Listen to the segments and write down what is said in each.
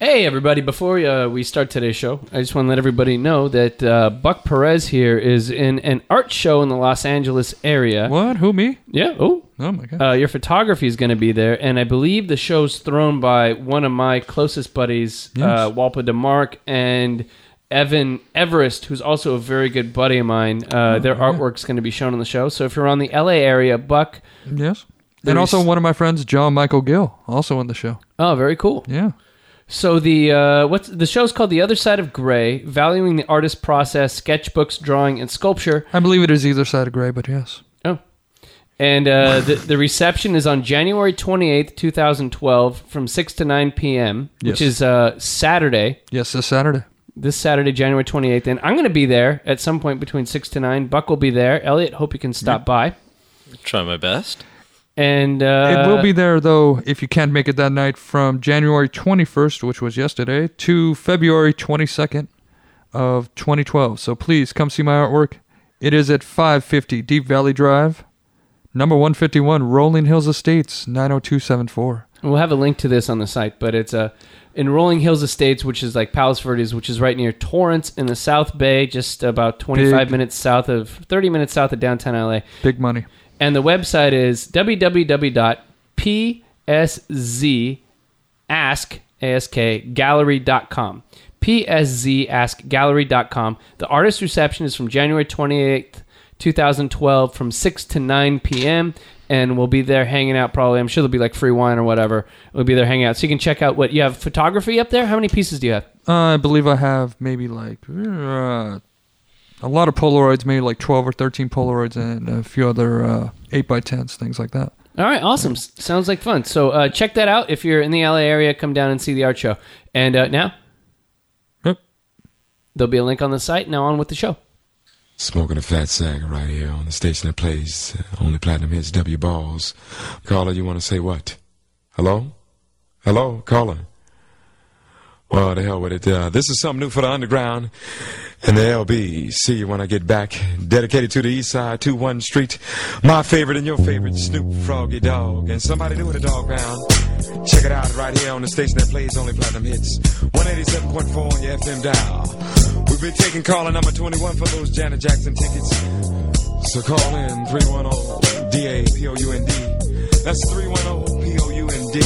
Hey, everybody. Before uh, we start today's show, I just want to let everybody know that uh, Buck Perez here is in an art show in the Los Angeles area. What? Who, me? Yeah. Oh. Oh, my God. Uh, your photography is going to be there, and I believe the show's thrown by one of my closest buddies, Yes. uh, Walpa DeMark, and Evan Everest, who's also a very good buddy of mine. Uh, their artwork's going to be shown on the show. So if you're on the LA area, Buck. yes. And also one of my friends, John Michael Gill, also on the show. Oh, very cool. Yeah. So the uh, what's the show's called The Other Side of Gray, valuing the artist process, sketchbooks, drawing, and sculpture. I believe it is either side of gray, but yes. Oh. And uh, the, the reception is on January 28th, 2012, from 6 to 9 p.m., which Yes. is uh, Saturday, Yes, this Saturday. this Saturday, January 28th. And I'm going to be there at some point between 6 to 9. Buck will be there. Elliot, hope you can stop by. Try my best. And uh, it will be there, though, if you can't make it that night, from January 21st, which was yesterday, to February 22nd of 2012. So please come see my artwork. It is at 550 Deep Valley Drive, number 151, Rolling Hills Estates, 90274. We'll have a link to this on the site, but it's uh, in Rolling Hills Estates, which is like Palos Verdes, which is right near Torrance in the South Bay, just about 25 Big. minutes south of, 30 minutes south of downtown LA. Big money. And the website is www.pszaskgallery.com. pszaskgallery.com. The artist reception is from January 28th, 2012 from 6 to 9 p.m. And we'll be there hanging out probably. I'm sure there'll be like free wine or whatever. We'll be there hanging out. So you can check out what you have photography up there. How many pieces do you have? Uh, I believe I have maybe like uh, a lot of Polaroids, maybe like 12 or 13 Polaroids, and a few other uh, 8x10s, things like that. All right, awesome. S- Sounds like fun. So uh, check that out. If you're in the LA area, come down and see the art show. And uh, now Yep. there'll be a link on the site. Now on with the show. Smoking a fat sack right here on the station that plays uh, only platinum hits W balls. Caller, you want to say what? Hello? Hello, caller. Well, the hell with it. Uh, this is something new for the underground and the LB. See you when I get back. Dedicated to the east side, 2 1 Street. My favorite and your favorite, Snoop Doggy Dogg. And somebody new with a dog pound. Check it out right here on the station that plays only platinum hits. 187.4 on your FM dial. We've been taking caller number 21 for those Janet Jackson tickets. So call in 310 D-A-P-O-U-N-D. That's 310 P-O-U-N-D,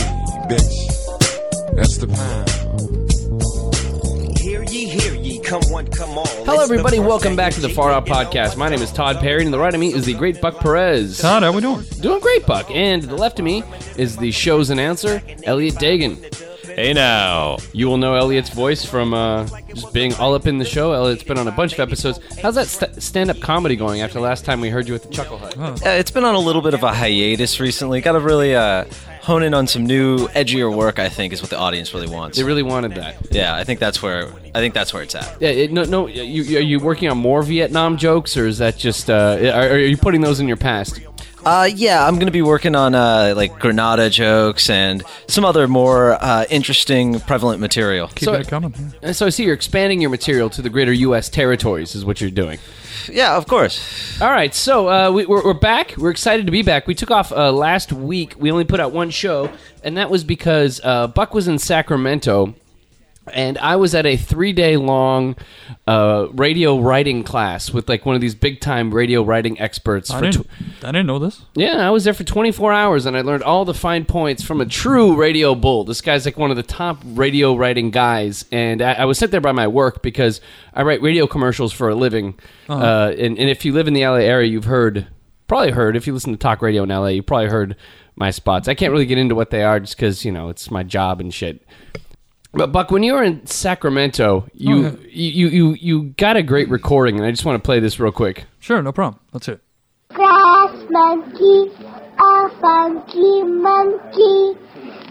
bitch. That's the pound. Come one, come all. Hello, everybody. Welcome back to the Far Out Podcast. My name is Todd Perry, and to the right of me is the great Buck Perez. Todd, how are we doing? Doing great, Buck. And to the left of me is the show's announcer, Elliot Dagan. Hey now. You will know Elliot's voice from uh, just being all up in the show. Elliot's been on a bunch of episodes. How's that st- stand-up comedy going after the last time we heard you at the Chuckle Hut? Uh, it's been on a little bit of a hiatus recently. Got a really uh, hone in on some new, edgier work. I think is what the audience really wants. They really wanted that. yeah, I think that's where I think that's where it's at. Yeah, it, no, no. You, are you working on more Vietnam jokes, or is that just? Uh, are, are you putting those in your past? Uh, yeah, I'm gonna be working on uh, like Grenada jokes and some other more uh, interesting, prevalent material. Keep So- it coming. yeah. So I see you're expanding your material to the greater U.S. territories, is what you're doing. Yeah, of course. All right, so uh, we, we're, we're back. We're excited to be back. We took off uh, last week. We only put out one show, and that was because uh, Buck was in Sacramento, and I was at a three day long uh, radio writing class with like one of these big time radio writing experts. I for didn't, tw- I didn't know this. yeah, I was there for 24 hours and I learned all the fine points from a true radio bull. This guy's like one of the top radio writing guys. And I, I was sent there by my work because I write radio commercials for a living. uh and, and if you live in the LA area, you've heard, probably heard, if you listen to talk radio in LA, you probably heard my spots. I can't really get into what they are just because, you know, it's my job and shit. But Buck, when you were in Sacramento, you, Oh, you, you, you, you got a great recording, and I just want to play this real quick. Sure, no problem. Let's hear it. Grass monkey, a funky monkey.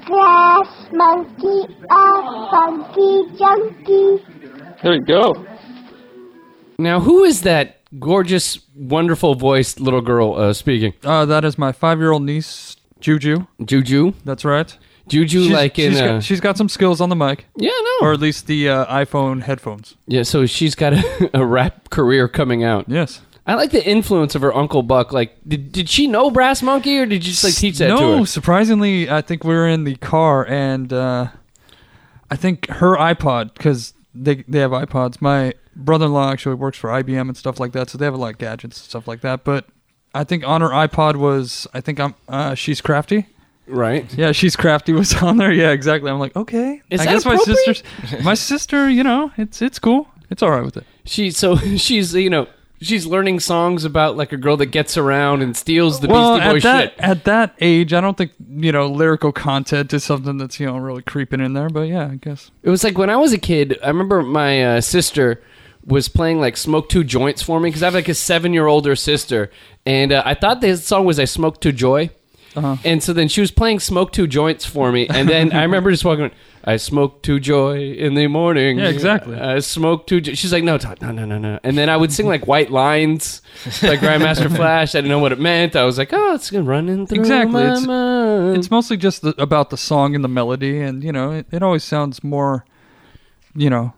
Grass monkey, a funky junkie. There you go. Now, who is that gorgeous, wonderful voiced little girl uh, speaking? Uh, that is my five-year-old niece, Juju. Juju? That's right. Juju, She's, like in. she's got, she's got some skills on the mic, yeah, no. or at least the uh, iPhone headphones. yeah, so she's got a, a rap career coming out. Yes. I like the influence of her Uncle Buck. Like, did, did she know Brass Monkey, or did you just like teach that no, to her? No, surprisingly, I think we were in the car and uh, I think her iPod because they they have iPods. My brother-in-law actually works for IBM and stuff like that, so they have a lot of gadgets and stuff like that. But I think on her iPod was I think I'm uh, she's crafty. Right. Yeah, she's crafty was on there. Yeah, exactly. I'm like, okay. Is I that guess my appropriate? sister's my sister. You know, it's it's cool. It's all right with it. She so she's you know she's learning songs about like a girl that gets around and steals the well, Beastie Boy at that shit. at that age, I don't think you know lyrical content is something that's you know really creeping in there. But yeah, I guess. It was like when I was a kid. I remember my uh, sister was playing like "Smoke Two Joints" for me because I have like a seven-year older sister, and uh, I thought the song was "I Smoke Two Joy." Uh-huh. And so then she was playing "Smoke Two Joints" for me, and then I remember just walking. I smoke two joy in the morning. Yeah, exactly. I smoke two. Jo-. She's like, no, Todd, no, no, no, no. And then I would sing like white lines, like Grandmaster Flash. I didn't know what it meant. I was like, oh, it's going running through Exactly, my it's- mind. It's mostly just the, about the song and the melody, and you know, it, it always sounds more, you know,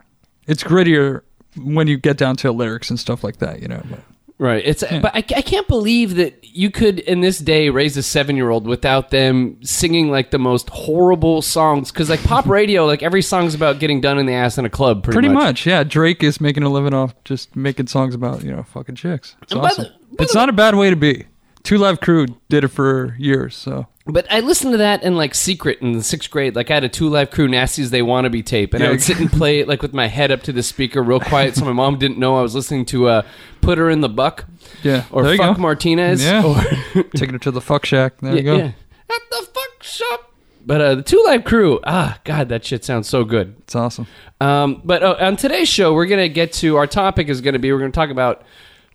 it's grittier when you get down to lyrics and stuff like that. You know, but Right. It's but I, I can't believe that you could in this day raise a seven year old without them singing like the most horrible songs because like pop radio like every song's about getting done in the ass in a club pretty, pretty much. yeah. Drake is making a living off just making songs about you know fucking chicks. It's awesome. the- it's the- not a bad way to be. Two Live Crew did it for years, so But I listened to that in like secret in the sixth grade. Like I had a Two Live Crew Nasty As They Wanna Be tape, and I would sit and play it like with my head up to the speaker, real quiet, so my mom didn't know I was listening to uh, "Put Her in the Buck" yeah. or there "Fuck. Martinez" Yeah. or Taking it to the fuck shack. There you go. yeah. at the fuck shop. But uh, the Two Live Crew, ah, God, that shit sounds so good. It's awesome. Um, but uh, on today's show, we're going to get to our topic is going to be we're going to talk about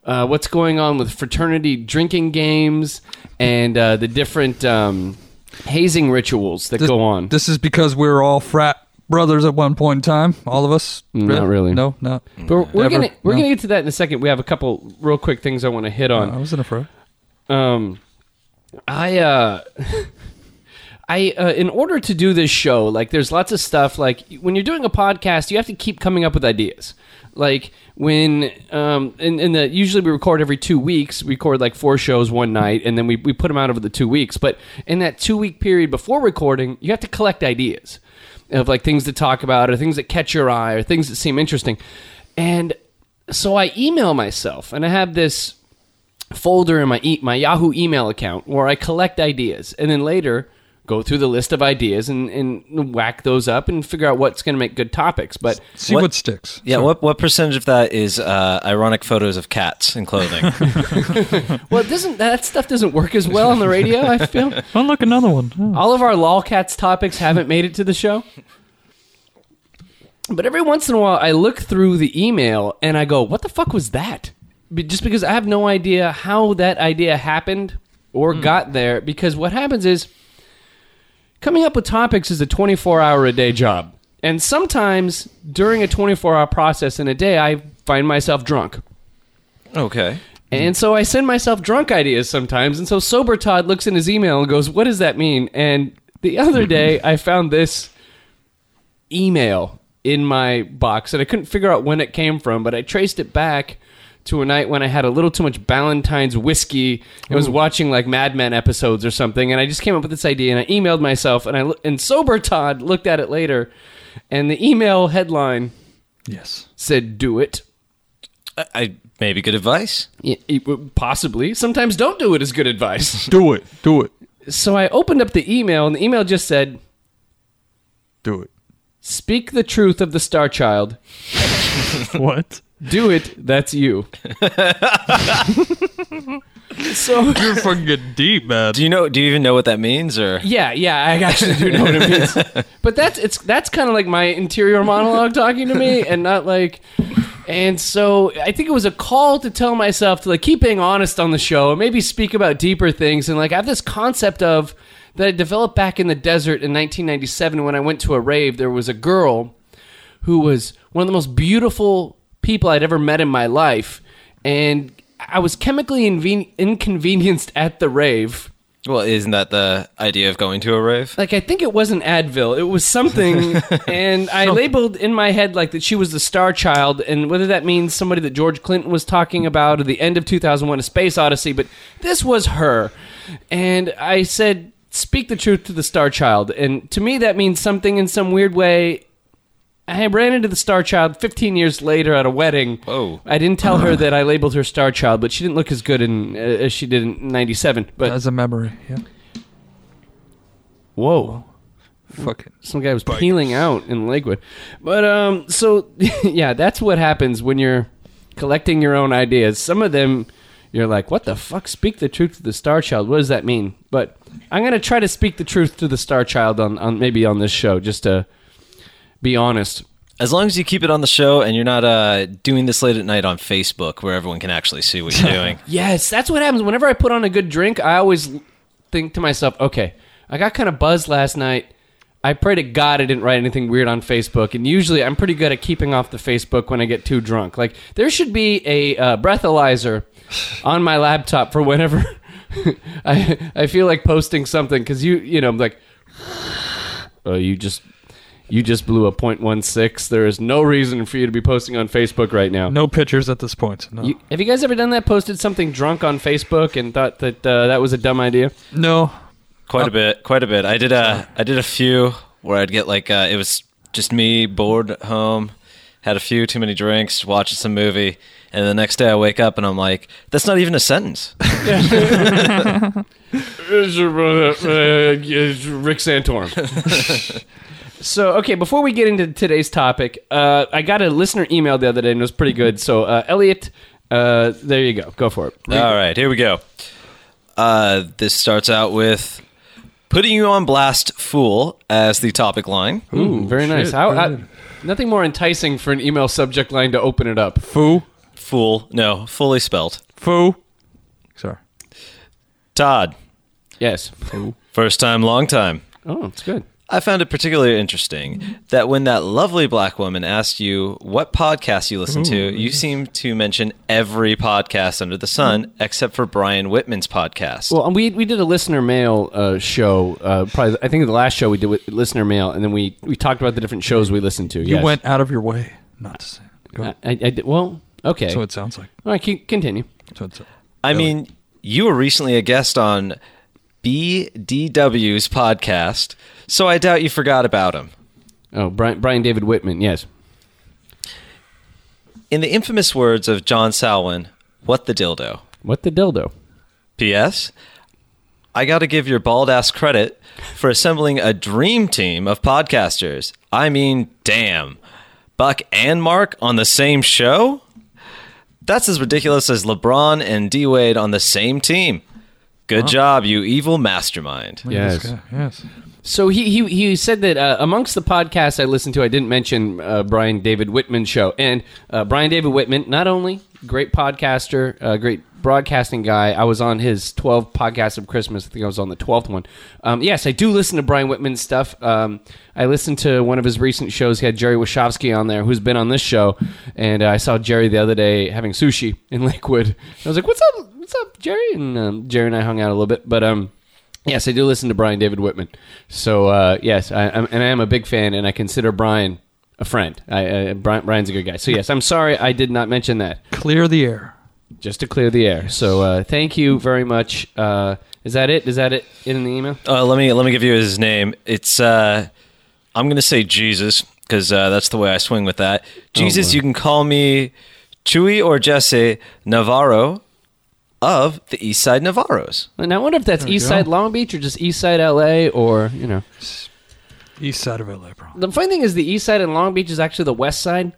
uh, what's going on with fraternity drinking games and uh, the different um, hazing rituals that This, go on. This is because we're all frat brothers at one point in time. All of us. Not really. No, not. but we're Never. gonna we're No. gonna get to that in a second. We have a couple real quick things I want to hit on. I was in a frat. Um, I uh, I uh, in order to do this show, like, there's lots of stuff. Like when you're doing a podcast, you have to keep coming up with ideas. Like when um, in, in the usually we record every two weeks. We record like four shows one night, and then we we put them out over the two weeks. But in that two week period before recording, you have to collect ideas of like things to talk about, or things that catch your eye, or things that seem interesting. And so I email myself, and I have this folder in my e- my Yahoo email account where I collect ideas, and then later go through the list of ideas and, and whack those up and figure out what's going to make good topics. But See What- what, sticks. Yeah, what what percentage of that is uh, ironic photos of cats in clothing? well, doesn't that stuff doesn't work as well on the radio? I feel Oh, look, another one. Oh. all of our lolcats topics haven't made it to the show. But every once in a while, I look through the email and I go, "What the fuck was that?" Just because I have no idea how that idea happened or got there. Because what happens is coming up with topics is a 24 hour a day job. And sometimes during a 24 hour process in a day, I find myself drunk. okay. And so I send myself drunk ideas sometimes. And so Sober Todd looks in his email and goes, What does that mean? And the other day, I found this email in my box and I couldn't figure out when it came from, but I traced it back to a night when I had a little too much Ballantine's whiskey. I was watching like Mad Men episodes or something, and I just came up with this idea and I emailed myself. And I lo- and Sober Todd looked at it later, and the email headline Yes. said, "Do it." I, I maybe good advice. Y- y- Possibly. Sometimes don't do it is good advice. Do it. Do it. So I opened up the email, and the email just said, Do it. "Speak the truth of the Star Child. what? Do it. That's you." so You're fucking getting deep, man. Do you know? Do you even know what that means? Or yeah, yeah, I actually do know what it means. But that's it's that's kind of like my interior monologue talking to me, and not like. And so I think it was a call to tell myself to like keep being honest on the show and maybe speak about deeper things. And like I have this concept of that I developed back in the desert in 1997 when I went to a rave. There was a girl who was one of the most beautiful people I'd ever met in my life, and I was chemically inven- inconvenienced at the rave. well, isn't that the idea of going to a rave? Like I think it wasn't Advil, it was something, and I labeled in my head like that she was the star child, and whether that means somebody that George Clinton was talking about, or the end of 2001: A Space Odyssey, but this was her, and I said, "Speak the truth to the star child," and to me that means something in some weird way. I ran into the Star Child 15 years later at a wedding. Oh. I didn't tell her that I labeled her Star Child, but she didn't look as good in uh, as she did in '97. But As a memory, yeah. whoa. Fucking. some guy was peeling out in Lakewood. But um, so yeah, that's what happens when you're collecting your own ideas. Some of them you're like, "What the fuck? Speak the truth to the Star Child." What does that mean? But I'm gonna try to speak the truth to the Star Child on, on maybe on this show, just to be honest. As long as you keep it on the show and you're not uh, doing this late at night on Facebook where everyone can actually see what you're doing. Yes, that's what happens. Whenever I put on a good drink, I always think to myself, okay, I got kind of buzzed last night. I pray to God I didn't write anything weird on Facebook. And usually I'm pretty good at keeping off the Facebook when I get too drunk. Like, there should be a uh, breathalyzer on my laptop for whenever I, I feel like posting something. Because you, you know, like, oh, you just. You just blew a .16. There is no reason for you to be posting on Facebook right now. No pictures at this point. No. You, have you guys ever done that? Posted something drunk on Facebook and thought that uh, that was a dumb idea? no. Quite a bit, quite a bit. I did a, I did a few where I'd get like, uh, it was just me bored at home, had a few too many drinks, watching some movie, and the next day I wake up and I'm like, that's not even a sentence. Rick Santorum. so, okay, before we get into today's topic, uh, I got a listener email the other day and it was pretty good. So, uh, Elliot, uh, there you go. Go for it. All right, here we go. Uh, this starts out with putting you on blast, fool, as the topic line. Ooh, very nice. shit, How, very I- good. nothing more enticing for an email subject line to open it up. Foo. Fool, no, fully spelt. Foo. Sorry. Todd, Yes. first time, long time. Oh, it's good. I found it particularly interesting that when that lovely black woman asked you what podcast you listen to, you seem to mention every podcast under the sun except for Brian Whitman's podcast. Well, we we did a listener mail uh, show. Uh, probably, I think the last show we did with listener mail, and then we we talked about the different shows we listened to. You yes. went out of your way not to say. Go I, ahead. I, I did. Well, okay. So it sounds like. All right, keep- continue. So it's, I mean, you were recently a guest on BDW's podcast, so I doubt you forgot about him. Oh, Brian, Brian David Whitman. Yes. In the infamous words of John Salwin, what the dildo? What the dildo? P.S. I got to give your bald ass credit for assembling a dream team of podcasters. I mean, damn. Buck and Mark on the same show? That's as ridiculous as LeBron and D Wade on the same team. Good job, you evil mastermind. look Yes. Yes. So he he, he said that uh, amongst the podcasts I listened to, I didn't mention uh, Brian David Whitman's show. And uh, Brian David Whitman, not only great podcaster, uh, great broadcasting guy. I was on his 12 podcasts of Christmas. I think I was on the 12th one. Um, yes, I do listen to Brian Whitman's stuff. Um, I listened to one of his recent shows. He had Jerry Wachowski on there, who's been on this show. And uh, I saw Jerry the other day having sushi in Lakewood. I was like, "What's up? What's up, Jerry?" And um, Jerry and I hung out a little bit, but um. Yes, I do listen to Brian David Whitman. So uh, yes, I, I'm, and I am a big fan, and I consider Brian a friend. I, uh, Brian, Brian's a good guy. So yes, I'm sorry I did not mention that, Clear the air. just to clear the air. So uh, thank you very much. Uh, is that it? Is that it in the email? Uh, let me let me give you his name. It's uh, I'm going to say Jesus because uh, that's the way I swing with that. Jesus, you can call me Chewy or Jesse Navarro of the East Side Navarros. And I wonder if that's There we East go. Side Long Beach or just East Side LA or you know. East side of LA, probably. The funny thing is, the East Side and Long Beach is actually the West Side.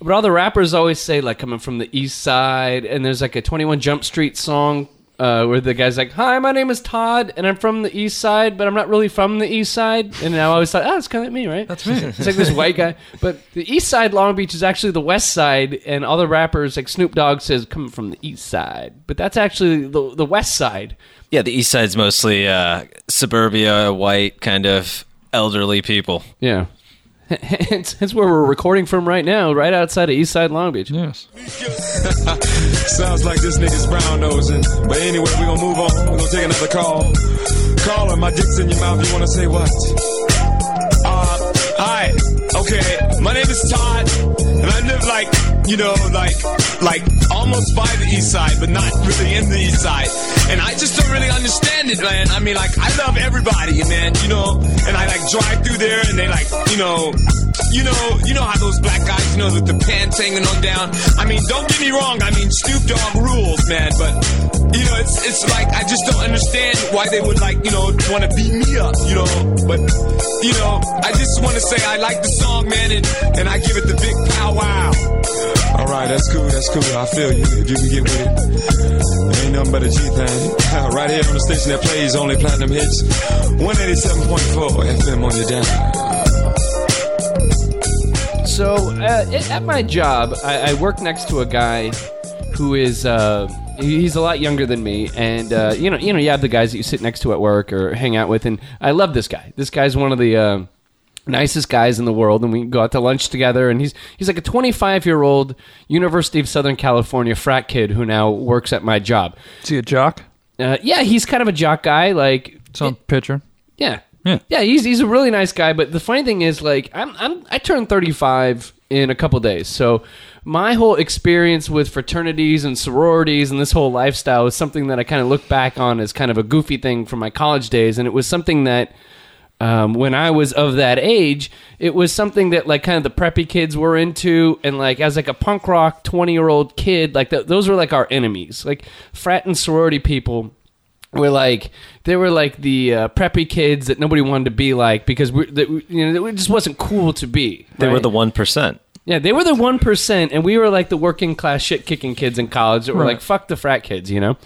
But all the rappers always say like coming from the East Side, and there's like a Twenty One Jump Street song uh, where the guy's like, "Hi, my name is Todd, and I'm from the East Side, but I'm not really from the East Side." And now I always thought, "Oh, it's kind of like me, right?" That's me. It's like this white guy, but the East Side Long Beach is actually the West Side, and all the rappers like Snoop Dogg says coming from the East Side, but that's actually the the West Side. Yeah, the East Side's mostly uh, suburbia, white, kind of elderly people. Yeah. Hence, hence where we're recording from right now, right outside of East Side Long Beach. Yes. Sounds like this nigga's brown nosing. But anyway, we're gonna move on. We're gonna take another call. Caller, my dick's in your mouth. You wanna say what? Uh, hi. Okay, my name is Todd, and I live like, you know, like, like almost by the east side, but not really in the east side. And I just don't really understand it, man. I mean, like, I love everybody, man, you know, and I like drive through there, and they like, you know, you know, you know how those black guys, you know, with the pants hanging on down. I mean, don't get me wrong. I mean, Snoop Dogg rules, man. But you know, it's it's like I just don't understand why they would like, you know, want to beat me up, you know. But you know, I just want to say I like the song, man, and and I give it the big pow wow. All right, that's cool. That's cool. I feel you. If you can get with it, ain't nothing but a G thing. right here on the station that plays only platinum hits. 187.4 FM on your dial. So uh, at my job, I, I work next to a guy who is uh, he's a lot younger than me, and uh, you know, you know, you have the guys that you sit next to at work or hang out with, and I love this guy. This guy's one of the uh, nicest guys in the world, and we go out to lunch together. And he's he's like a 25 year old University of Southern California frat kid who now works at my job. Is he a jock? Uh, yeah, he's kind of a jock guy, like Some pitcher. yeah. Yeah. Yeah, he's he's a really nice guy, but the funny thing is like I'm I'm I turned 35 in a couple days. So my whole experience with fraternities and sororities and this whole lifestyle is something that I kind of look back on as kind of a goofy thing from my college days and it was something that um, when I was of that age, it was something that like kind of the preppy kids were into, and like as like a punk rock twenty year old kid, like th- those were like our enemies. Like frat and sorority people were like they were like the uh, preppy kids that nobody wanted to be like because we that, we- you know it just wasn't cool to be. They were right? the one percent. yeah they were the one percent, and we were like the working class shit kicking kids in college that were Right. like fuck the frat kids, you know.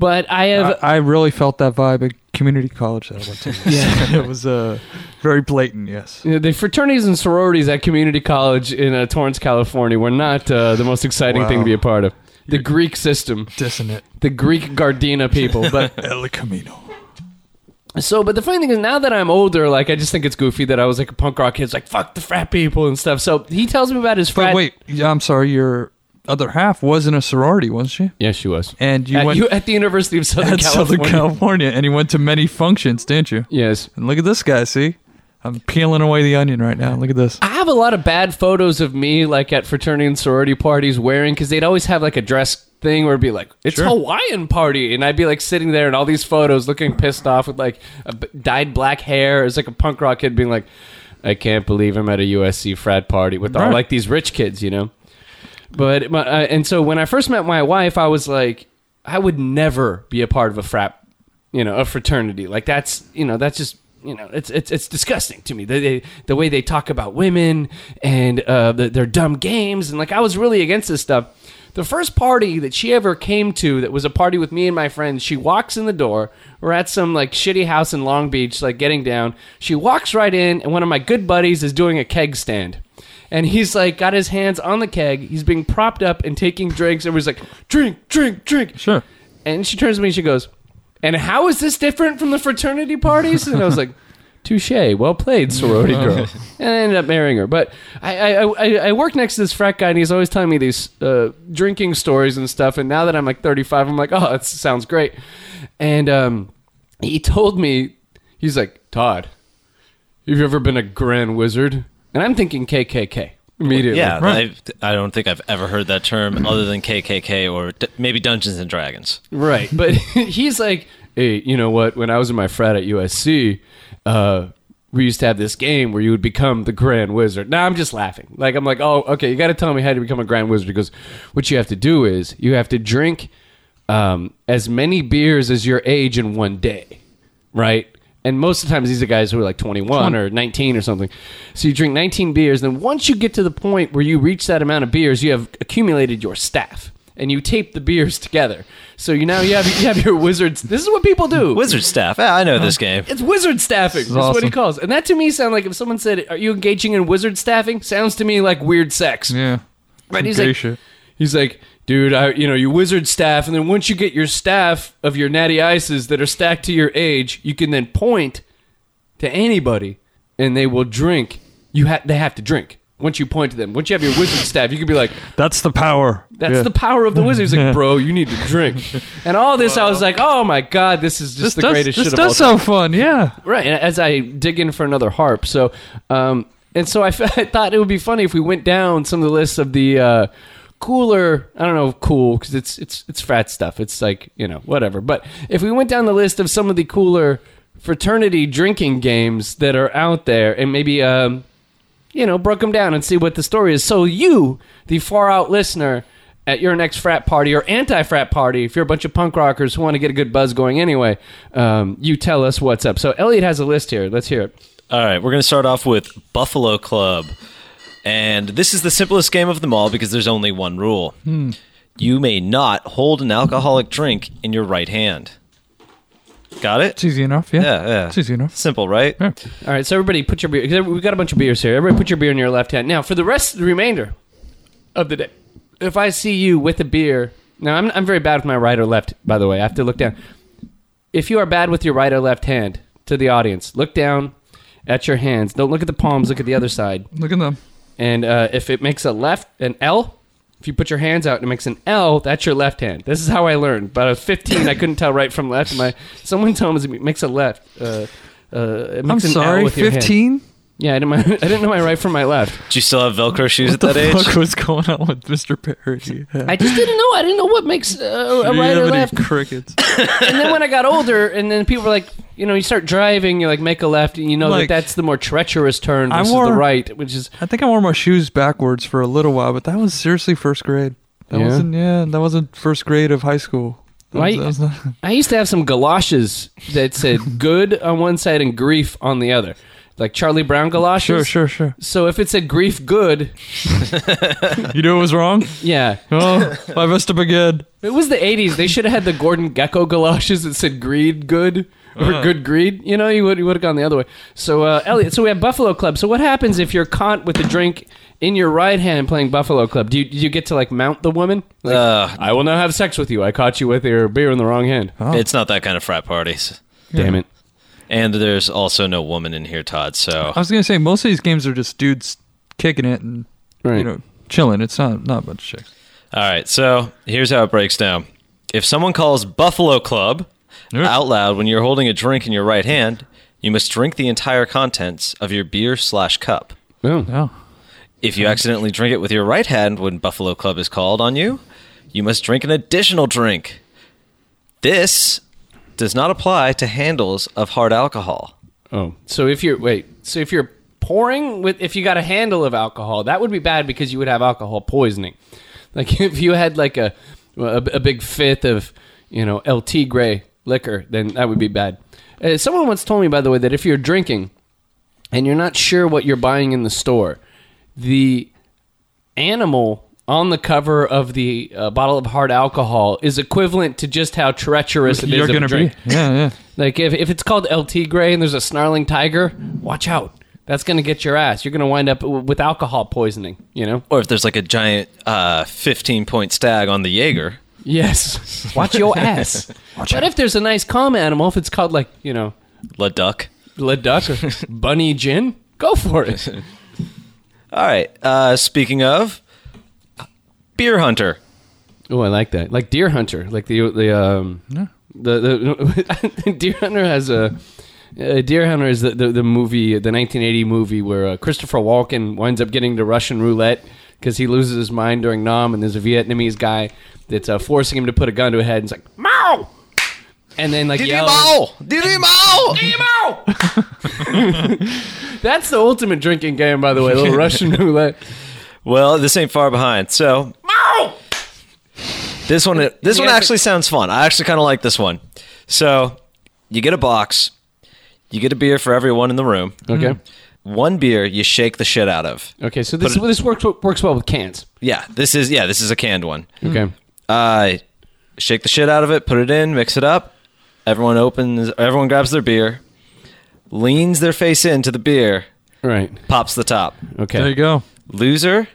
But I have I, I really felt that vibe at community college that I went to. Yeah, it was uh, very blatant. Yes. Yeah, the fraternities and sororities at community college in uh, Torrance, California, were not uh, the most exciting thing to be a part of. The Greek system, Dissonant. the Greek Gardena people. But El Camino. so, but the funny thing is, now that I'm older, like I just think it's goofy that I was like a punk rock kid, it's like fuck the frat people and stuff. So he tells me about his frat. But wait, yeah, I'm sorry. Your other half was in a sorority, wasn't she? yes, she was. And you at, went you- at the University of Southern at California. Southern California, and you went to many functions, didn't you? Yes. And look at this guy. See, I'm peeling away the onion right now. Look at this. I have a lot of bad photos of me, like at fraternity and sorority parties, wearing because they'd always have like a dress thing where it'd be like it's Sure. Hawaiian party, and I'd be like sitting there in all these photos, looking pissed off with like a b- dyed black hair. It's like a punk rock kid being like, "I can't believe I'm at a USC frat party with all Right. like these rich kids," you know. But my, uh, and so when I first met my wife, I was like, I would never be a part of a frat, you know, a fraternity. Like that's you know that's just you know it's it's it's disgusting to me. They, they, the way they talk about women and uh, the, their dumb games and like I was really against this stuff. The first party that she ever came to that was a party with me and my friends, she walks in the door. We're at some like shitty house in Long Beach, like getting down. She walks right in, and one of my good buddies is doing a keg stand and he's like got his hands on the keg. He's being propped up and taking drinks. Everybody's like, drink, drink, drink. Sure. And she turns to me and she goes, and how is this different from the fraternity parties? And I was like, touche, well played, sorority girl. And I ended up marrying her. But I, I, I, I work next to this frat guy and he's always telling me these uh, drinking stories and stuff. And now that I'm like 35, I'm like, oh, that sounds great. And um, he told me, he's like, Todd, have you ever been a grand wizard? And I'm thinking KKK immediately. Yeah, Right. I, I don't think I've ever heard that term other than KKK or d- maybe Dungeons and Dragons. Right. But he's like, hey, you know what? When I was in my frat at USC, uh, we used to have this game where you would become the Grand Wizard. Now I'm just laughing. Like I'm like, oh, okay, you got to tell me how to become a Grand Wizard because what you have to do is you have to drink um, as many beers as your age in one day, right? And most of the times these are guys who are like 21 or 19 or something. So you drink 19 beers. Then once you get to the point where you reach that amount of beers, you have accumulated your staff and you tape the beers together. So you now you have you have your wizards. This is what people do. Wizard staff. Yeah, I know this uh-huh. game. It's wizard staffing. That's what he awesome. calls. And that to me sounds like if someone said, "Are you engaging in wizard staffing?" Sounds to me like weird sex. Yeah. Right? He's like, shit. he's like, dude, I, you know, you wizard staff, and then once you get your staff of your natty ices that are stacked to your age, you can then point to anybody, and they will drink. You have they have to drink. Once you point to them, once you have your wizard staff, you can be like, That's the power. "That's Yeah. the power of the wizard." He's like, "Bro, you need to drink." And all this, I was like, "Oh my god, this is just the does, greatest this shit of all does time." sound fun. Yeah. Right, and as I dig in for another harp, so um, and so I, f- I thought it would be funny if we went down some of the lists of the uh, cooler. I don't know, cool because it's it's it's frat stuff. It's like you know whatever. But if we went down the list of some of the cooler fraternity drinking games that are out there, and maybe um, you know, broke them down and see what the story is. So you, the far out listener, at your next frat party or anti frat party, if you're a bunch of punk rockers who want to get a good buzz going anyway, um, you tell us what's up. So Elliot has a list here. Let's hear it. All right, we're going to start off with Buffalo Club. And this is the simplest game of them all because there's only one rule. Hmm. You may not hold an alcoholic drink in your right hand. Got it? It's easy enough. Yeah. Yeah, yeah. It's easy enough. Simple, right? Yeah. All right, so everybody put your beer. 'cause We've got a bunch of beers here. Everybody put your beer in your left hand. Now, for the rest, the remainder of the day, if I see you with a beer, now I'm I'm very bad with my right or left. By the way, I have to look down. If you are bad with your right or left hand, to the audience, look down at your hands. Don't look at the palms. Look at the other side. Look at them. And uh, if it makes a left, an L, if you put your hands out and it makes an L, that's your left hand. This is how I learned. But I was 15, I couldn't tell right from left. My someone told me it makes a left. Uh, uh, it I'm makes an L sorry. with your hand. Fifteen. Yeah, I didn't, I didn't know my right from my left. Do you still have Velcro shoes What at that age? fuck was going on with Mr. Perry? I just didn't know. I didn't know what makes uh, a right or Jiminy left. crickets. And then when I got older, and then people were like, you know, you start driving, you like make a left, and you know Like- that that's the more treacherous turn I versus wore- the right, which is I think I wore my shoes backwards for a little while, but that was seriously first grade. That Yeah? wasn't. Yeah, that wasn't first grade of high school. That Why- was- that was not- I used to have some galoshes that said good on one side and grief on the other. Like Charlie Brown galoshes. sure, sure, sure. So if it said grief good, You knew it was wrong. yeah. Oh, I messed up again. It was the 80s. They should have had the Gordon Gekko galoshes that said greed good or Uh. good greed. You know, you would, you would have gone the other way. So, uh, Elliot, so we have Buffalo Club. So what happens if you're caught with a drink in your right hand playing Buffalo Club? Do you, do you get to like mount the woman? Like, Uh, I will now have sex with you. I caught you with your beer in the wrong hand. It's not that kind of frat parties. Damn it. And there's also no woman in here, Todd. So I was gonna say most of these games are just dudes kicking it and Right. you know chilling. It's not not a bunch of chicks. All right, so here's how it breaks down. If someone calls Buffalo Club Yeah. out loud when you're holding a drink in your right hand, you must drink the entire contents of your beer slash cup. Oh. Oh, If you accidentally drink it with your right hand when Buffalo Club is called on you, you must drink an additional drink. This does not apply to handles of hard alcohol. Oh, so if you're wait, so if you're pouring with if you got a handle of alcohol, that would be bad because you would have alcohol poisoning. Like if you had like a a, a big fifth of you know LT gray liquor, then that would be bad. Uh, someone once told me, by the way, that if you're drinking and you're not sure what you're buying in the store, the animal on the cover of the uh, bottle of hard alcohol is equivalent to just how treacherous it is you're of a gonna drink. be. Yeah, yeah. Like if, if it's called LT Gray and there's a snarling tiger, watch out. That's going to get your ass. You're going to wind up with alcohol poisoning, you know? Or if there's like a giant uh, 15 point stag on the Jaeger. Yes. Watch your ass. but if there's a nice calm animal, if it's called like, you know, Le Duck. lead duck or bunny gin, go for it. All right. Uh, speaking of, Beer Hunter. Oh, I like that. Like Deer Hunter, like the the um the the Deer Hunter has a uh, Deer Hunter is the, the the movie the 1980 movie where uh, Christopher Walken winds up getting to Russian roulette because he loses his mind during Nam and there's a Vietnamese guy that's uh, forcing him to put a gun to his head and it's like Mao, and then like yells. Didi Mao! That's the ultimate drinking game, by the way. A little Russian roulette. Well, this ain't far behind. So, this one, this You one have to- actually sounds fun. I actually kind of like this one. So, you get a box, you get a beer for everyone in the room. Okay. One beer you shake the shit out of. Okay. So this Put it- this works works well with cans. Yeah, this is yeah, this is a canned one. Okay. Uh, shake the shit out of it, put it in, mix it up. Everyone opens, everyone grabs their beer, leans their face into the beer, Right. pops the top. Okay. There you go. Loser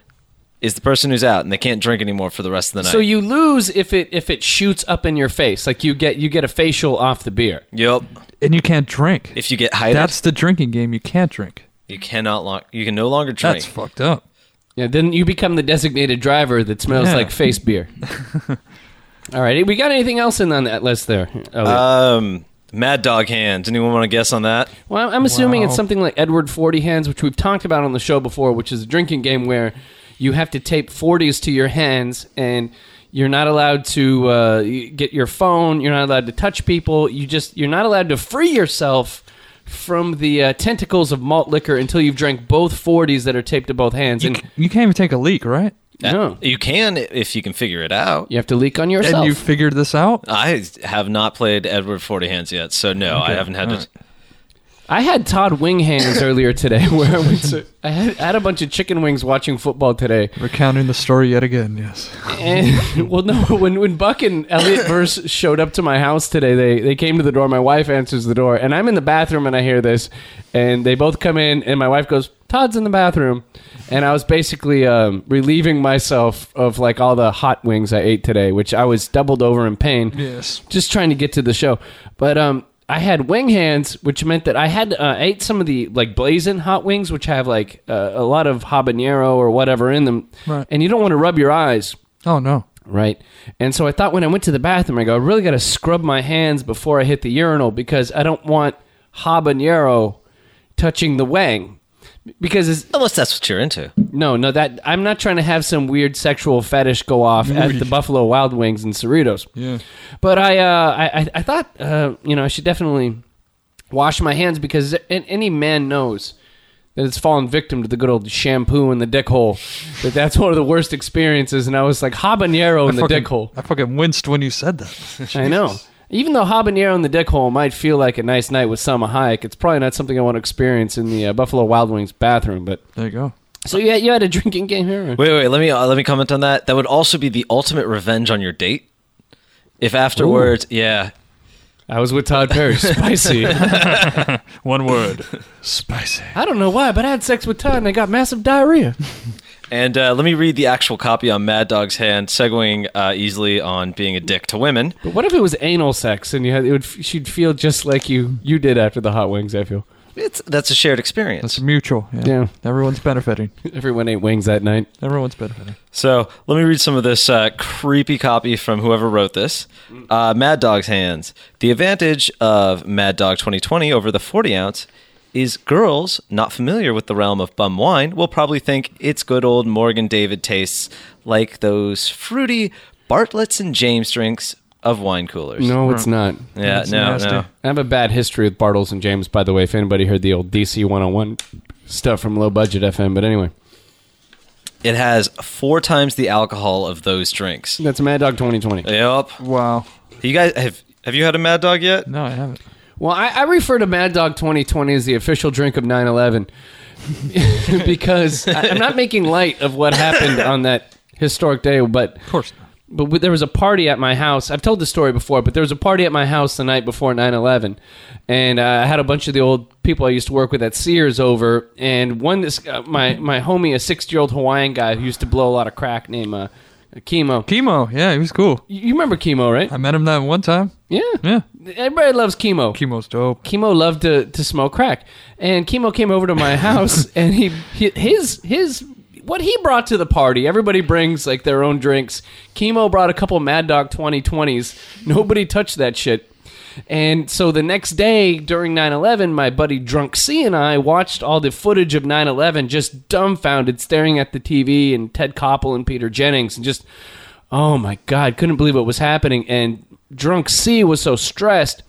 is the person who's out and they can't drink anymore for the rest of the night. So you lose if it if it shoots up in your face, like you get you get a facial off the beer. Yep. And you can't drink. If you get hided, That's the drinking game. You can't drink. you cannot long, you can no longer drink. That's fucked up. Yeah, then you become the designated driver that smells Yeah. like face beer. All right, we got anything else in on that list there? Elliot? um, Mad Dog Hands. Anyone want to guess on that? well, I'm assuming it's something like Edward Forty Hands, which we've talked about on the show before, which is a drinking game where you have to tape 40s to your hands and you're not allowed to uh, get your phone. You're not allowed to touch people. You just you're not allowed to free yourself from the uh, tentacles of malt liquor until you've drank both 40s that are taped to both hands. You, And c- you can't even take a leak, right? no, You can if you can figure it out. you have to leak on yourself. And you figured this out? I have not played Edward Forty Hands yet, so no, I haven't had to. I had Todd Wing hands earlier today, where I went to. I had, I had a bunch of chicken wings watching football today, Recounting the story yet again, yes. and well, no, when when Buck and Elliot Verse showed up to my house today, they they came to the door. My wife answers the door, and I'm in the bathroom, and I hear this, and they both come in, and my wife goes, "Todd's in the bathroom," and I was basically um, relieving myself of like all the hot wings I ate today, which I was doubled over in pain. Yes. just trying to get to the show. But um, I had wing hands, which meant that I had uh, ate some of the like blazing hot wings, which have like uh, a lot of habanero or whatever in them, Right. and you don't want to rub your eyes. Oh, no. Right. And so I thought when I went to the bathroom, I go, I really got to scrub my hands before I hit the urinal because I don't want habanero touching the wang. Because it's, Unless that's what you're into. No, no, that I'm not trying to have some weird sexual fetish go off at the Buffalo Wild Wings and Cerritos. Yeah. But I, uh, I, I- I thought, uh, you know, I should definitely wash my hands because any man knows that it's fallen victim to the good old shampoo in the dick hole. That that's one of the worst experiences. And I was like habanero in the fucking, dick hole. I fucking winced when you said that. I know. Even though habanero in the dick hole might feel like a nice night with Salma Hayek, it's probably not something I want to experience in the uh, Buffalo Wild Wings bathroom. But There you go. So yeah, you had a drinking game here. Wait, wait. Let me uh, let me comment on that. That would also be the ultimate revenge on your date. If afterwards, yeah, I was with Todd Perry. Spicy. One word. Spicy. I don't know why, but I had sex with Todd and I got massive diarrhea. And uh, let me read the actual copy on Mad Dog's hand, segueing uh, easily on being a dick to women. But what if it was anal sex and you had it would she'd feel just like you you did after the hot wings? I feel It's that's a shared experience. That's mutual. Yeah. Yeah. Everyone's benefiting. everyone ate wings that night. Everyone's benefiting. So let me read some of this uh, creepy copy from whoever wrote this. Uh, Mad Dog's hands. The advantage of Mad Dog 2020 over the 40 ounce is girls not familiar with the realm of bum wine will probably think its good old Mogen David tastes like those fruity Bartles and James drinks of wine coolers. No, it's not. Yeah, That's no, nasty. no. I have a bad history with Bartles and James, by the way. If anybody heard the old DC 101 stuff from Low Budget FM, but anyway, It has four times the alcohol of those drinks. that's Mad Dog 2020. Yep. Wow. You guys have have you had a Mad Dog yet? No, I haven't. Well, I, I refer to Mad Dog 2020 as the official drink of 9 11 because I, I'm not making light of what happened on that historic day, but Of course not. But w- there was a party at my house. I've told the story before, but there was a party at my house the night before 9/11, and uh, I had a bunch of the old people I used to work with at Sears over, and one this uh, my my homie, a 60-year-old Hawaiian guy who used to blow a lot of crack, named uh, Chemo. Chemo. Yeah, he was cool. You remember Chemo, right? I met him that one time. Yeah, Yeah. everybody loves Chemo. Chemo's dope. Chemo loved to, to smoke crack, and Chemo came over to my house, and he, he his his what he brought to the party. Everybody brings like their own drinks. Chemo brought a couple Mad Dog 2020s. Nobody touched that shit. And so the next day during 9/11, my buddy Drunk C and I watched all the footage of 9/11, just dumbfounded, staring at the TV and Ted Koppel and Peter Jennings, and just oh my god, couldn't believe what was happening. And Drunk C was so stressed,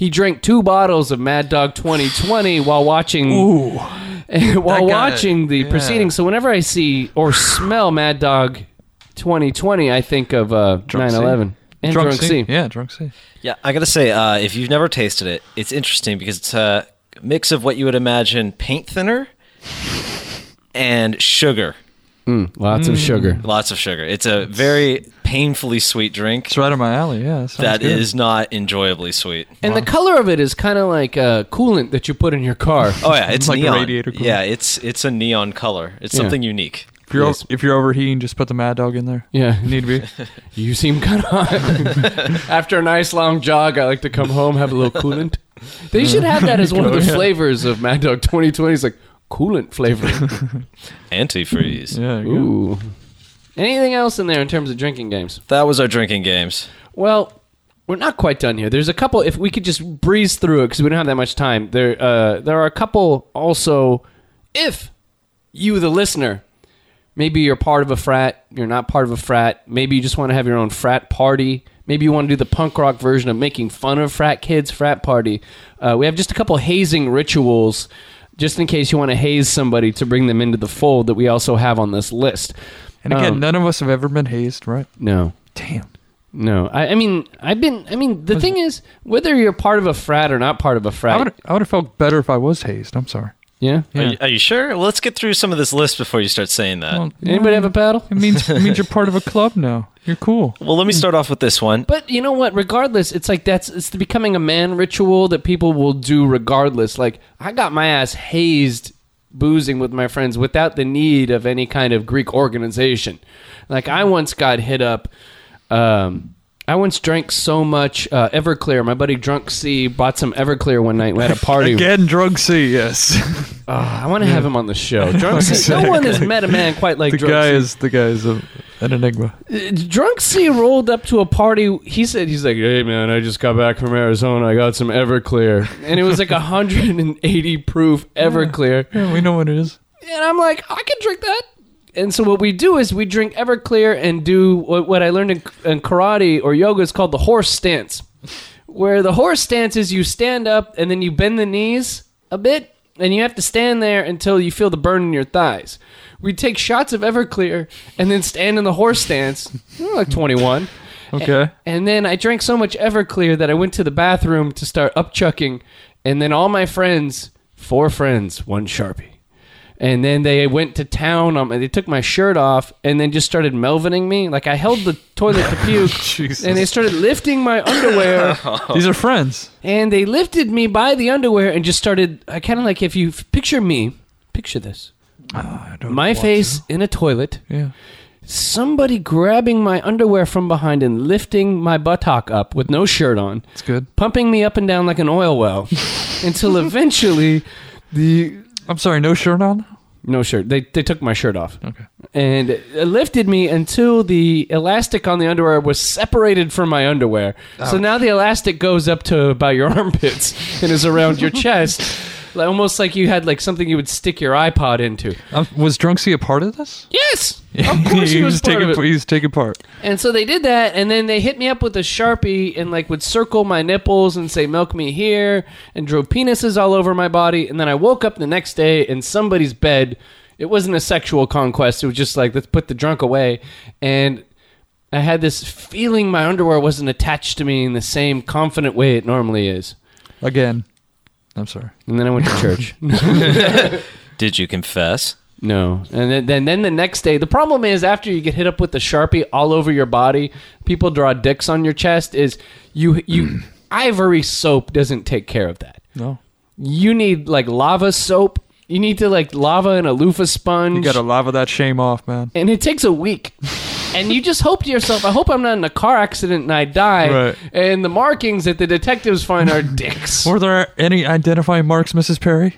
he drank two bottles of Mad Dog 2020 while watching while That guy- watching the yeah. proceedings. So whenever I see or smell Mad Dog 2020, I think of uh, 9/11 and Drunk, C. Yeah, drunk C. Yeah, I gotta say, uh, if you've never tasted it, it's interesting because it's a mix of what you would imagine paint thinner and sugar. Lots of sugar. Lots of sugar. It's a very painfully sweet drink It's right up my alley. Yeah, that, good. is not enjoyably sweet. And the color of it is kind of like uh, coolant that you put in your car. Oh yeah, it's Like a radiator cooler. Yeah, it's it's a neon color. It's Yeah. something unique. If you're, Yes. if you're overheating, just put the Mad Dog in there. Yeah. Need to be. You seem kind of hot. After a nice long jog, I like to come home, have a little coolant. They should have that as one of the flavors of Mad Dog 2020. It's like coolant flavor. Antifreeze. Yeah. there you go. Ooh. Anything else in there in terms of drinking games? That was our drinking games. Well, we're not quite done here. There's a couple. If we could just breeze through it because we don't have that much time. There, uh, there are a couple also. If you, the listener, maybe you're part of a frat, you're not part of a frat. Maybe you just want to have your own frat party. maybe you want to do the punk rock version of making fun of frat kids, frat party. Uh, we have just a couple hazing rituals, just in case you want to haze somebody to bring them into the fold that we also have on this list. And again, Um, none of us have ever been hazed, right? no. Damn. No, I, I mean, I've been. I mean, the thing is, whether you're part of a frat or not part of a frat, would I would have felt better if I was hazed. I'm sorry. Yeah. Are, you, are you sure? Well, let's get through some of this list before you start saying that. Well, Anybody have a paddle? It means it means you're part of a club now. You're cool. well, let me start off with this one. But you know what? Regardless, it's like that's it's the becoming a man ritual that people will do regardless. Like I got my ass hazed boozing with my friends without the need of any kind of Greek organization. Like I once got hit up. Um, I once drank so much uh, Everclear. My buddy Drunk C bought some Everclear one night. We had a party. Again, Drunk C. Yes. Ah, I want to have him on the show. Drunk C. No one has met a man quite like the Drunk guy C. is the guy is a, an enigma. Drunk C rolled up to a party. He said, he's like, hey, man, I just got back from Arizona. I got some Everclear. And it was like 180 proof Everclear. Yeah, we know what it is. And I'm like, I can drink that. And so what we do is we drink Everclear and do what, what I learned in, in karate or yoga is called the horse stance. Where the horse stance is you stand up and then you bend the knees a bit and you have to stand there until you feel the burn in your thighs. We take shots of Everclear and then stand in the horse stance, hmm, like 21. Okay. And then I drank so much Everclear that I went to the bathroom to start upchucking, and then all my friends, four friends, one Sharpie. And then they went to town on They took my shirt off and then just started melvining me. Like I held the toilet to puke, Jesus. and they started lifting my underwear, These are friends. and they lifted me by the underwear and just started. I kind of like if you picture me, picture this: ah, I don't my face to. in a toilet, Yeah. somebody grabbing my underwear from behind and lifting my buttock up with no shirt on It's good. pumping me up and down like an oil well until eventually the I'm sorry. No shirt on. no shirt they, they took my shirt off Okay. and it lifted me until the elastic on the underwear was separated from my underwear so now the elastic goes up to about your armpits and is around your chest like, almost like you had like something you would stick your ipod into Um, was Drunk a part of this? yes of course he was part taking of it. he was taking part. And so they did that, and then they hit me up with a sharpie and like would circle my nipples and say "milk me here" and drew penises all over my body. And then I woke up the next day in somebody's bed. It wasn't a sexual conquest. It was just like let's put the drunk away. And I had this feeling my underwear wasn't attached to me in the same confident way it normally is. Again. I'm sorry. And then I went to church. Did you confess? No, and then, then then the next day, the problem is after you get hit up with the sharpie all over your body, people draw dicks on your chest. Is you you ivory soap doesn't take care of that. No. You need like lava soap. You need to like lava and a loofah sponge. You gotta lava that shame off, man. and it takes a week. and you just hope to yourself, I hope I'm not in a car accident and I die. Right. And the markings that the detectives find are dicks. Were there any identifying marks, Mrs. Perry?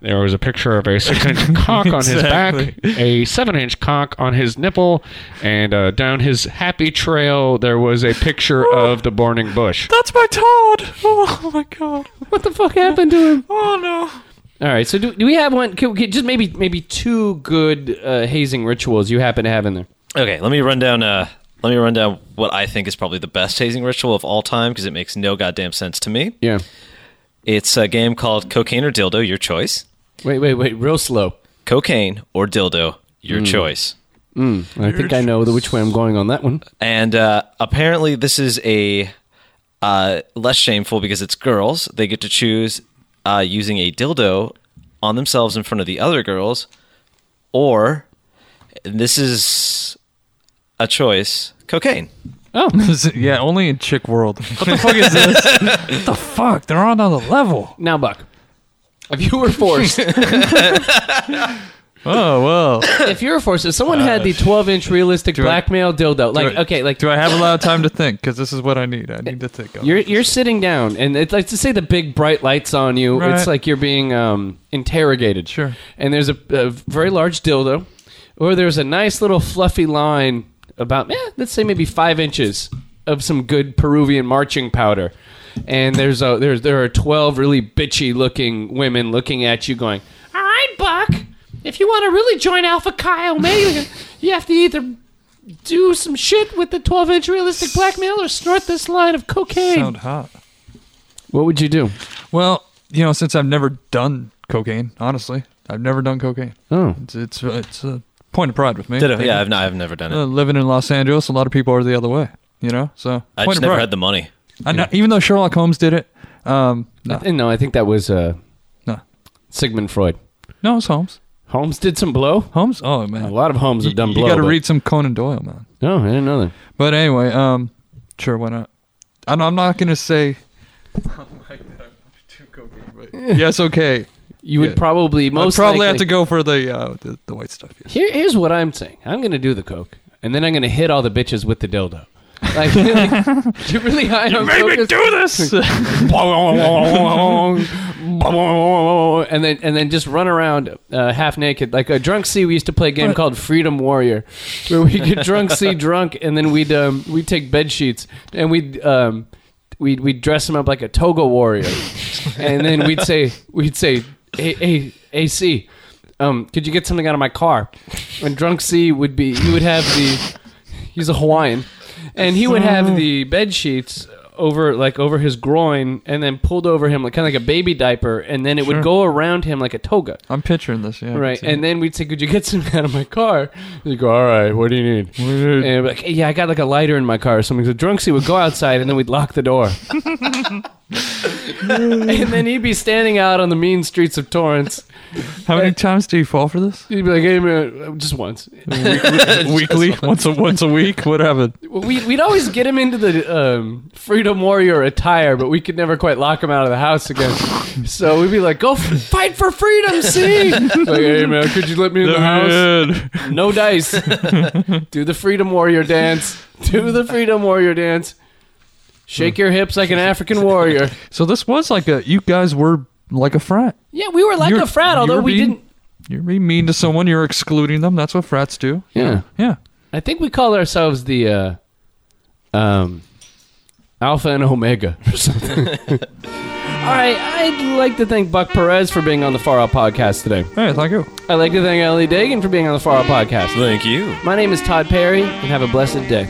There was a picture of a six inch cock on his back, a seven inch cock on his nipple, and uh, down his happy trail there was a picture of the burning bush. That's my Tod. Oh my god. what the fuck happened to him? Oh no. All right, so do, do we have one? Can, can- just maybe maybe two good uh, hazing rituals you happen to have in there. Okay, let me run down. Uh, let me run down what I think is probably the best hazing ritual of all time because it makes no goddamn sense to me. Yeah. It's a game called Cocaine or Dildo, your choice. Wait, wait, wait. Real slow. Cocaine or dildo, your choice. I think I know the, which way I'm going on that one. And uh, apparently, this is a uh, less shameful because it's girls. They get to choose uh, using a dildo on themselves in front of the other girls, or this is a choice: cocaine. Oh, yeah, only in chick world. What the fuck is this? what the fuck? They're on another level. now Buck. If you were forced, Oh well. if you were forced, if someone had the 12 inch realistic I- blackmail dildo, like I- okay, like Do I have a lot of time to think? Because this is what I need. I need to think. Of. you're you're sitting down, and it's like to say the big bright lights on you. Right. It's like you're being um, interrogated. Sure. And there's a, a very large dildo, or there's a nice little fluffy line about, eh, let's say maybe five inches of some good Peruvian marching powder. And there's a there's there are twelve really bitchy looking women looking at you, going, "All right, Buck, if you want to really join Alpha Chi Omega, you have to either do some shit with the 12 inch realistic blackmail or snort this line of cocaine? Sound hot. what would you do? Well, you know, since I've never done cocaine, honestly, I've never done cocaine. Oh. It's it's it's a point of pride with me. Ditto. Yeah, I've, not, I've never done Uh, it. living in Los Angeles, a lot of people are the other way. You know, so I point just of never pride. had the money. I know, even though Sherlock Holmes did it. Um, no, I, no, I think that was uh, no, Sigmund Freud. no, it's Holmes. Holmes did some blow? Holmes. Oh man, A lot of Holmes have you, done you blow. got to but- read some Conan Doyle, man. No, I didn't know that. But anyway, um, sure, why not? I'm, I'm not gonna say. That too covered, but Yes, okay. You would Yeah. probably I'd most probably have to go for the uh, the, the white stuff. Yes. Here, here's what I'm saying. I'm gonna do the coke, and then I'm gonna hit all the bitches with the dildo. Like, like you're really high on Made me coke. do this. and then and then just run around uh, half naked like a drunk C. We used to play a game called Freedom Warrior, where we get drunk C drunk, and then we'd um, we'd take bed sheets and we'd um, we'd we'd dress them up like a toga warrior, and then we'd say we'd say hey, hey um, could you get something out of my car? And drunk C would be he would have the he's a Hawaiian, and he would have the bed sheets over like over his groin and then pulled over him like kind of like a baby diaper and then it Sure. would go around him like a toga I'm picturing this. Yeah. Right and it. then we'd say could you get some out of my car he'd go all right what do you need and I'd be like hey, yeah i got like a lighter in my car or something so drunk C would go outside and then we'd lock the door and then he'd be standing out on the mean streets of torrance How many times do you fall for this? he'd be like hey man just once Weekly, once a once a week, whatever. Well, we, we'd always get him into the um, Freedom Warrior attire, but we could never quite lock him out of the house again. So we'd be like, "Go f- fight for freedom, see?" like, hey man, could you let me in the house? No dice. Do the Freedom Warrior dance. Do the Freedom Warrior dance. Shake your hips like an African warrior. So this was like a. You guys were like a frat. Yeah, we were like You're- a frat, you although were we being- didn't. You're being mean to someone. You're excluding them. That's what frats do. Yeah, Yeah. I think we call ourselves the uh, um, Alpha and Omega or something. All right, I'd like to thank Buck Perez for being on the Far Out Podcast today. Hey, thank you. I'd like to thank Ellie Dagan for being on the Far Out Podcast. Thank you. My name is Tod Perry, and have a blessed day.